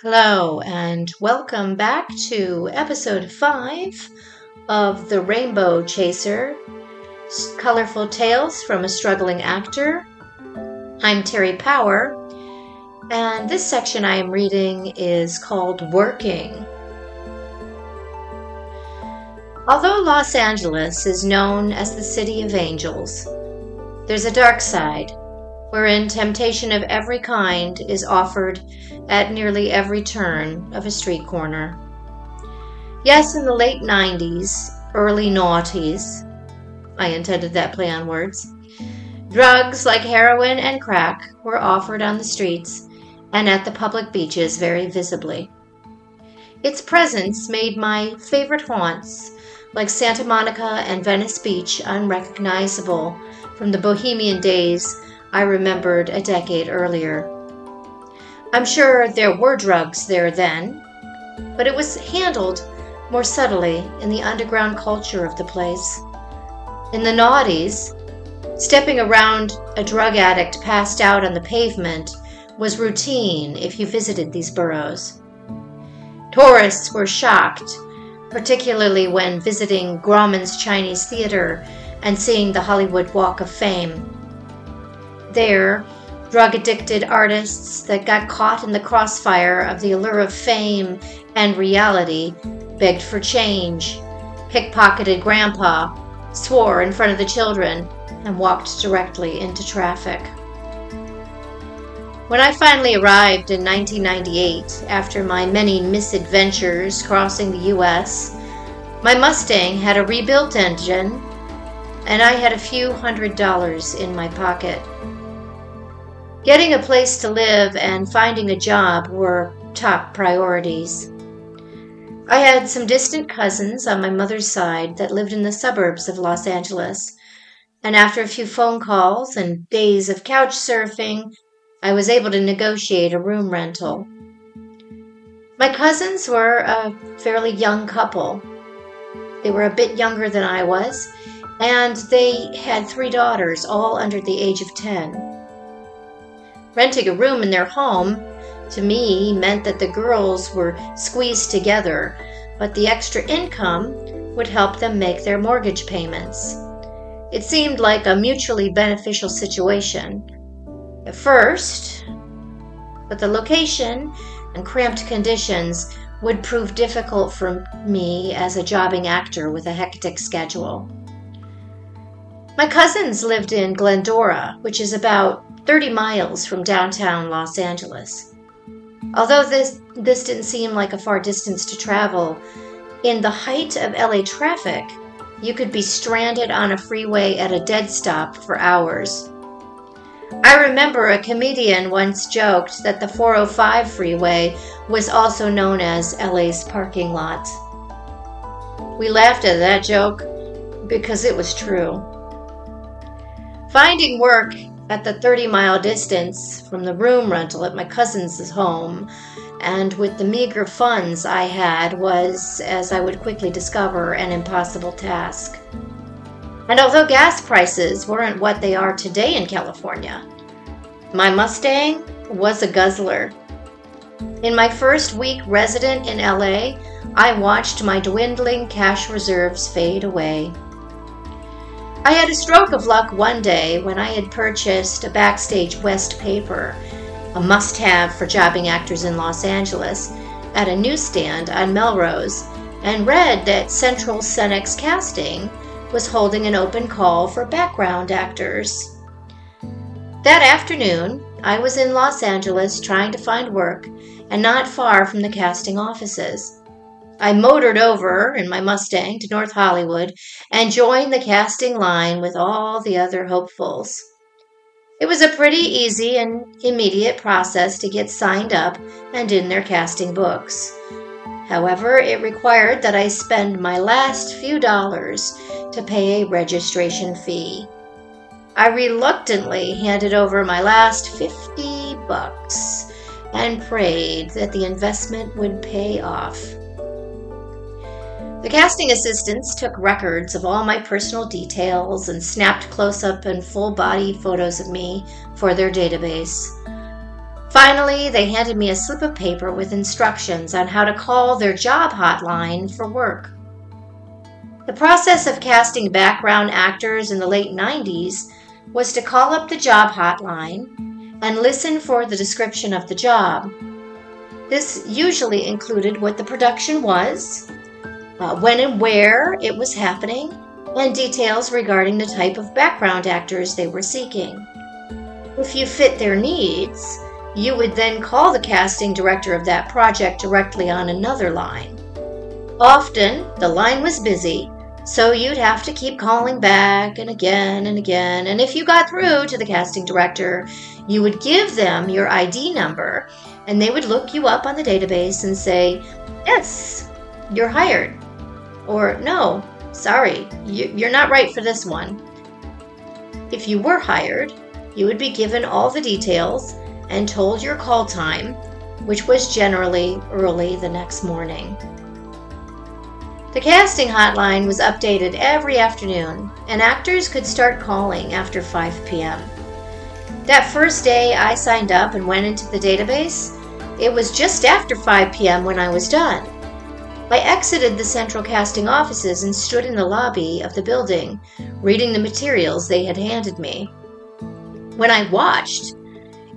Hello, and welcome back to episode 5 of The Rainbow Chaser Colorful Tales from a Struggling Actor. I'm Terri Power, and this section I am reading is called Working. Although Los Angeles is known as the City of Angels, there's a dark side wherein temptation of every kind is offered at nearly every turn of a street corner. Yes, in the late 90s, early noughties, I intended that play on words, drugs like heroin and crack were offered on the streets and at the public beaches very visibly. Its presence made my favorite haunts, like Santa Monica and Venice Beach, unrecognizable from the bohemian days I remembered a decade earlier. I'm sure there were drugs there then, but it was handled more subtly in the underground culture of the place. In the noughties, stepping around a drug addict passed out on the pavement was routine if you visited these boroughs. Tourists were shocked, particularly when visiting Grauman's Chinese Theater and seeing the Hollywood Walk of Fame there, drug addicted artists that got caught in the crossfire of the allure of fame and reality begged for change, pickpocketed grandpa, swore in front of the children, and walked directly into traffic. When I finally arrived in 1998, after my many misadventures crossing the U.S., my Mustang had a rebuilt engine, and I had a few hundred dollars in my pocket. Getting a place to live and finding a job were top priorities. I had some distant cousins on my mother's side that lived in the suburbs of Los Angeles, and after a few phone calls and days of couch surfing, I was able to negotiate a room rental. My cousins were a fairly young couple. They were a bit younger than I was, and they had three daughters, all under the age of 10. Renting a room in their home, to me, meant that the girls were squeezed together, but the extra income would help them make their mortgage payments. It seemed like a mutually beneficial situation. At first, but the location and cramped conditions would prove difficult for me as a jobbing actor with a hectic schedule. My cousins lived in Glendora, which is about 30 miles from downtown Los Angeles. Although this, this didn't seem like a far distance to travel, in the height of LA traffic, you could be stranded on a freeway at a dead stop for hours. I remember a comedian once joked that the 405 freeway was also known as LA's parking lot. We laughed at that joke because it was true. Finding work at the 30 mile distance from the room rental at my cousin's home, and with the meager funds I had, was, as I would quickly discover, an impossible task. And although gas prices weren't what they are today in California, my Mustang was a guzzler. In my first week resident in LA, I watched my dwindling cash reserves fade away. I had a stroke of luck one day when I had purchased a Backstage West paper, a must have for jobbing actors in Los Angeles, at a newsstand on Melrose, and read that Central Cenex Casting was holding an open call for background actors. That afternoon, I was in Los Angeles trying to find work and not far from the casting offices. I motored over in my Mustang to North Hollywood and joined the casting line with all the other hopefuls. It was a pretty easy and immediate process to get signed up and in their casting books. However, it required that I spend my last few dollars to pay a registration fee. I reluctantly handed over my last 50 bucks and prayed that the investment would pay off. The casting assistants took records of all my personal details and snapped close up and full body photos of me for their database. Finally, they handed me a slip of paper with instructions on how to call their job hotline for work. The process of casting background actors in the late 90s was to call up the job hotline and listen for the description of the job. This usually included what the production was, uh, when and where it was happening, and details regarding the type of background actors they were seeking. If you fit their needs, you would then call the casting director of that project directly on another line. Often, the line was busy, so you'd have to keep calling back and again and again. And if you got through to the casting director, you would give them your ID number and they would look you up on the database and say, Yes, you're hired. Or, No, sorry, you're not right for this one. If you were hired, you would be given all the details and told your call time, which was generally early the next morning. The casting hotline was updated every afternoon, and actors could start calling after 5 p.m. That first day I signed up and went into the database, it was just after 5 p.m. when I was done. I exited the central casting offices and stood in the lobby of the building, reading the materials they had handed me. When I watched,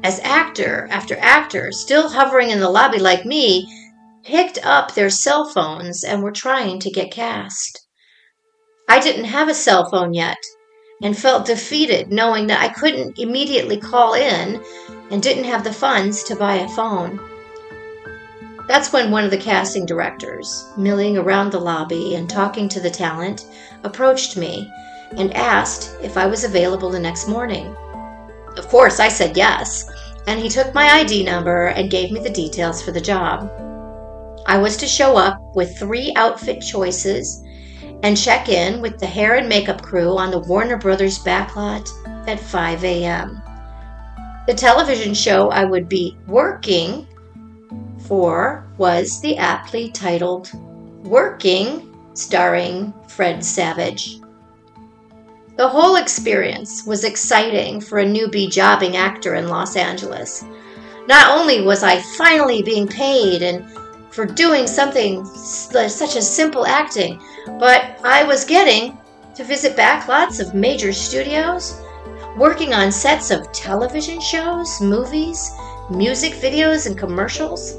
as actor after actor, still hovering in the lobby like me, picked up their cell phones and were trying to get cast. I didn't have a cell phone yet and felt defeated knowing that I couldn't immediately call in and didn't have the funds to buy a phone. That's when one of the casting directors, milling around the lobby and talking to the talent, approached me and asked if I was available the next morning. Of course, I said yes, and he took my ID number and gave me the details for the job. I was to show up with three outfit choices and check in with the hair and makeup crew on the Warner Brothers backlot at 5 a.m. The television show I would be working for was the aptly titled Working, starring Fred Savage. The whole experience was exciting for a newbie jobbing actor in Los Angeles. Not only was I finally being paid and for doing something such as simple acting, but I was getting to visit backlots of major studios, working on sets of television shows, movies, music videos, and commercials.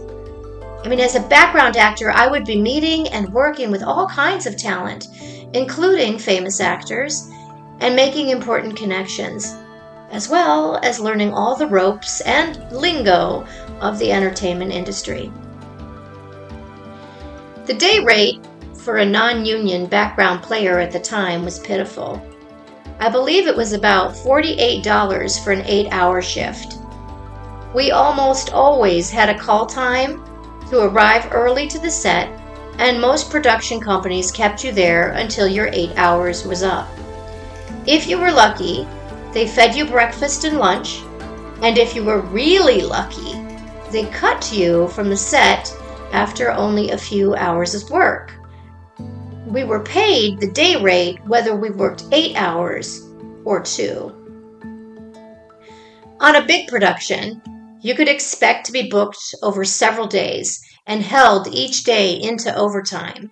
I mean, as a background actor, I would be meeting and working with all kinds of talent, including famous actors, and making important connections, as well as learning all the ropes and lingo of the entertainment industry. The day rate for a non union background player at the time was pitiful. I believe it was about $48 for an eight hour shift. We almost always had a call time to arrive early to the set, and most production companies kept you there until your eight hours was up. If you were lucky, they fed you breakfast and lunch, and if you were really lucky, they cut you from the set after only a few hours of work. We were paid the day rate whether we worked eight hours or two. On a big production, you could expect to be booked over several days and held each day into overtime.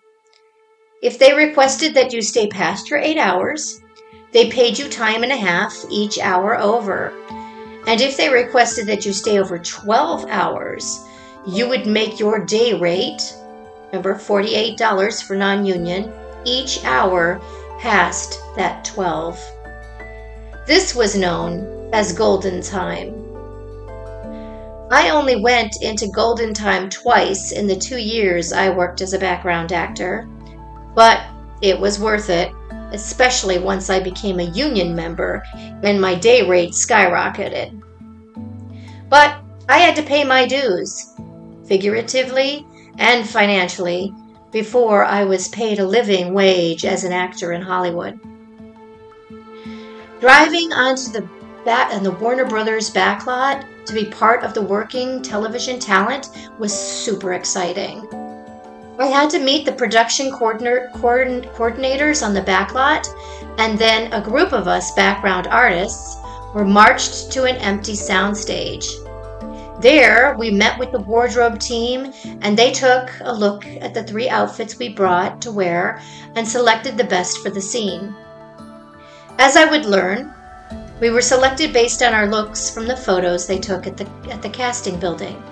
If they requested that you stay past your eight hours, they paid you time and a half each hour over. And if they requested that you stay over 12 hours, you would make your day rate, number $48 for non union, each hour past that 12. This was known as golden time. I only went into golden time twice in the two years I worked as a background actor, but it was worth it, especially once I became a union member and my day rate skyrocketed. But I had to pay my dues figuratively and financially, before I was paid a living wage as an actor in Hollywood. Driving onto the bat and the Warner Brothers backlot to be part of the working television talent was super exciting. I had to meet the production coordinator, coordinators on the backlot, and then a group of us background artists were marched to an empty soundstage. There, we met with the wardrobe team and they took a look at the three outfits we brought to wear and selected the best for the scene. As I would learn, we were selected based on our looks from the photos they took at the, at the casting building.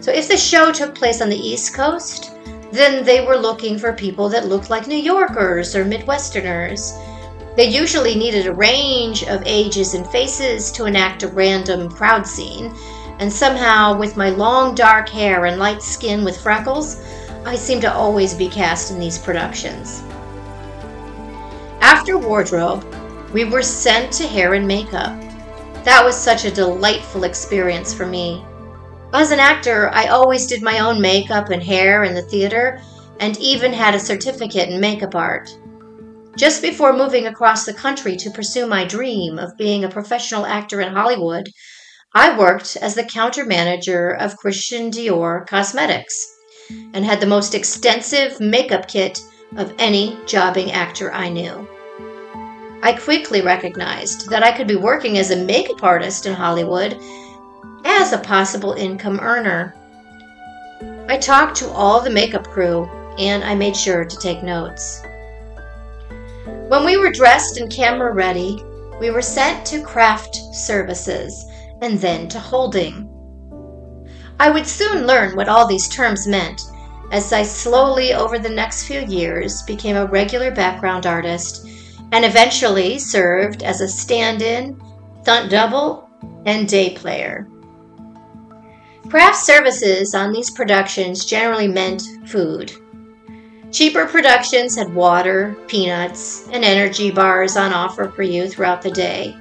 So if the show took place on the East Coast, then they were looking for people that looked like New Yorkers or Midwesterners. They usually needed a range of ages and faces to enact a random crowd scene, and somehow, with my long dark hair and light skin with freckles, I seem to always be cast in these productions. After wardrobe, we were sent to hair and makeup. That was such a delightful experience for me. As an actor, I always did my own makeup and hair in the theater, and even had a certificate in makeup art. Just before moving across the country to pursue my dream of being a professional actor in Hollywood, I worked as the counter manager of Christian Dior Cosmetics and had the most extensive makeup kit of any jobbing actor I knew. I quickly recognized that I could be working as a makeup artist in Hollywood as a possible income earner. I talked to all the makeup crew and I made sure to take notes. When we were dressed and camera ready, we were sent to craft services and then to holding. I would soon learn what all these terms meant as I slowly, over the next few years, became a regular background artist and eventually served as a stand in, stunt double, and day player. Craft services on these productions generally meant food. Cheaper productions had water, peanuts, and energy bars on offer for you throughout the day.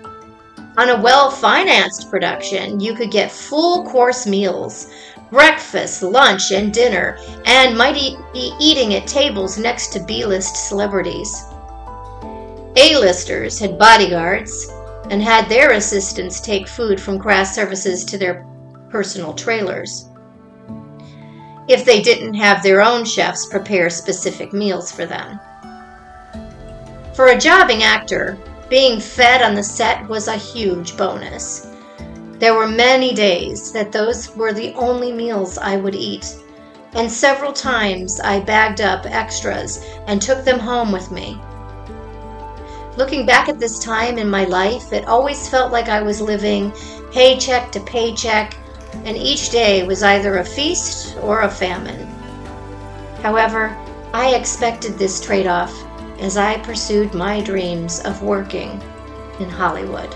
On a well financed production, you could get full course meals, breakfast, lunch, and dinner, and might be eating at tables next to B list celebrities. A-listers had bodyguards and had their assistants take food from craft services to their personal trailers if they didn't have their own chefs prepare specific meals for them. For a jobbing actor, being fed on the set was a huge bonus. There were many days that those were the only meals I would eat, and several times I bagged up extras and took them home with me. Looking back at this time in my life, it always felt like I was living paycheck to paycheck and each day was either a feast or a famine. However, I expected this trade off as I pursued my dreams of working in Hollywood.